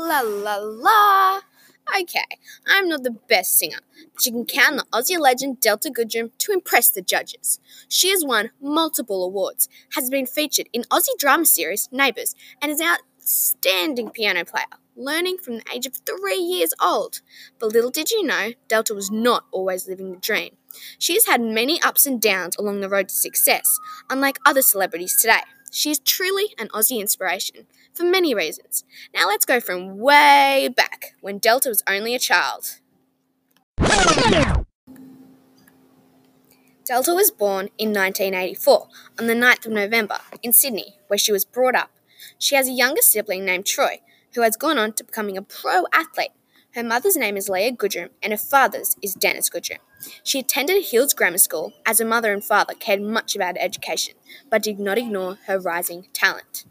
la la. La. Okay, I'm not the best singer, but you can count on the Aussie legend Delta Goodrem to impress the judges. She has won multiple awards, has been featured in Aussie drama series Neighbours, and is an outstanding piano player, learning from the age of three years old. But little did you know, Delta was not always living the dream. She has had many ups and downs along the road to success, unlike other celebrities today. She is truly an Aussie inspiration for many reasons. Now let's go from way back when Delta was only a child. Delta was born in 1984 on the 9th of November in Sydney, where she was brought up. She has a younger sibling named Troy, who has gone on to becoming a pro athlete. Her mother's name is Leah Goodrem and her father's is Dennis Goodrem. She attended Hills Grammar School as her mother and father cared much about education, but did not ignore her rising talent.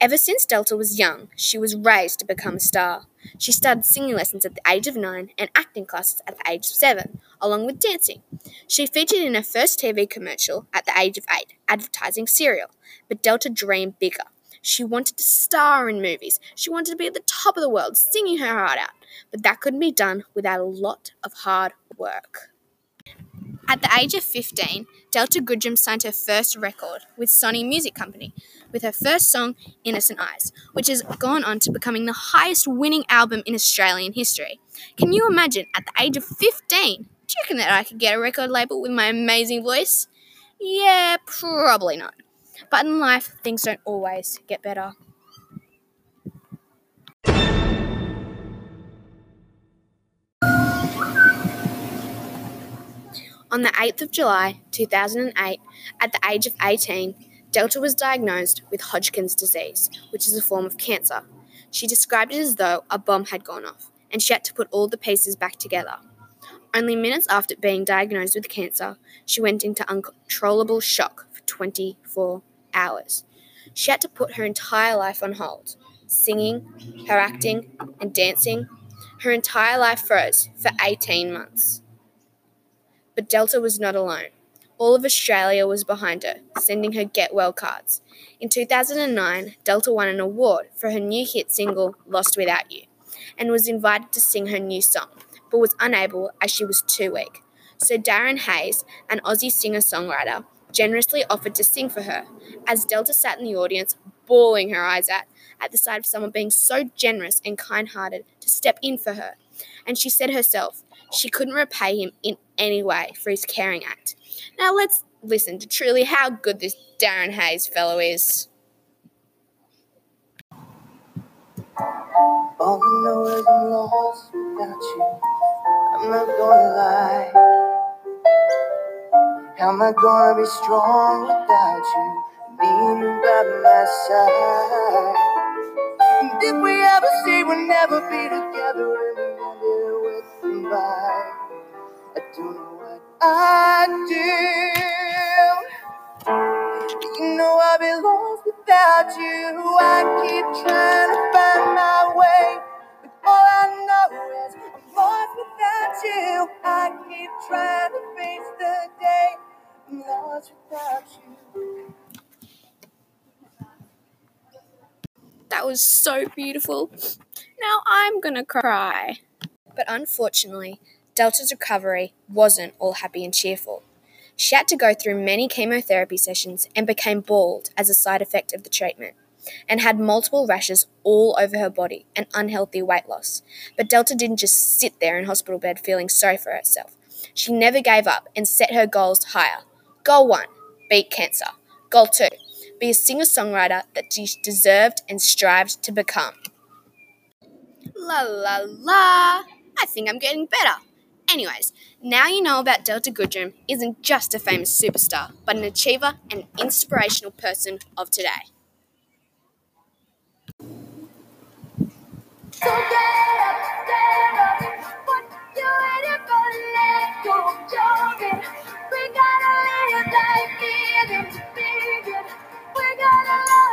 Ever since Delta was young, she was raised to become a star. She started singing lessons at the age of nine and acting classes at the age of seven, along with dancing. She featured in her first TV commercial at the age of eight, advertising cereal. But Delta dreamed bigger. She wanted to star in movies. She wanted to be at the top of the world, singing her heart out. But that couldn't be done without a lot of hard work. At the age of 15, Delta Goodrem signed her first record with Sony Music Company with her first song, Innocent Eyes, which has gone on to becoming the highest winning album in Australian history. Can you imagine, at the age of 15, do you reckon that I could get a record label with my amazing voice? Yeah, probably not. But in life, things don't always get better. On the 8th of July 2008, at the age of 18, Delta was diagnosed with Hodgkin's disease, which is a form of cancer. She described it as though a bomb had gone off, and she had to put all the pieces back together. Only minutes after being diagnosed with cancer, she went into uncontrollable shock for 24 hours. She had to put her entire life on hold singing, her acting, and dancing. Her entire life froze for 18 months. But Delta was not alone. All of Australia was behind her, sending her get well cards. In 2009, Delta won an award for her new hit single, Lost Without You, and was invited to sing her new song, but was unable as she was too weak. So Darren Hayes, an Aussie singer songwriter, generously offered to sing for her, as Delta sat in the audience, bawling her eyes out at the sight of someone being so generous and kind hearted to step in for her. And she said herself, she couldn't repay him in any way for his caring act. Now let's listen to truly how good this Darren Hayes fellow is. All I know is I'm lost without you. I'm not gonna lie. How am I gonna be strong without you? Being you by my side. And we ever we'll never be together know what I'd do. You know I'd be lost without you. I keep trying to find my way. But all I know is I'm lost without you. I keep trying to face the day. I'm lost without you. That was so beautiful. Now I'm gonna cry. But unfortunately, Delta's recovery wasn't all happy and cheerful. She had to go through many chemotherapy sessions and became bald as a side effect of the treatment, and had multiple rashes all over her body and unhealthy weight loss. But Delta didn't just sit there in hospital bed feeling sorry for herself. She never gave up and set her goals higher. Goal one beat cancer. Goal two be a singer songwriter that she deserved and strived to become. La la la! I think I'm getting better. Anyways, now you know about Delta Goodrem isn't just a famous superstar, but an achiever and inspirational person of today. So we gotta live. We gotta love.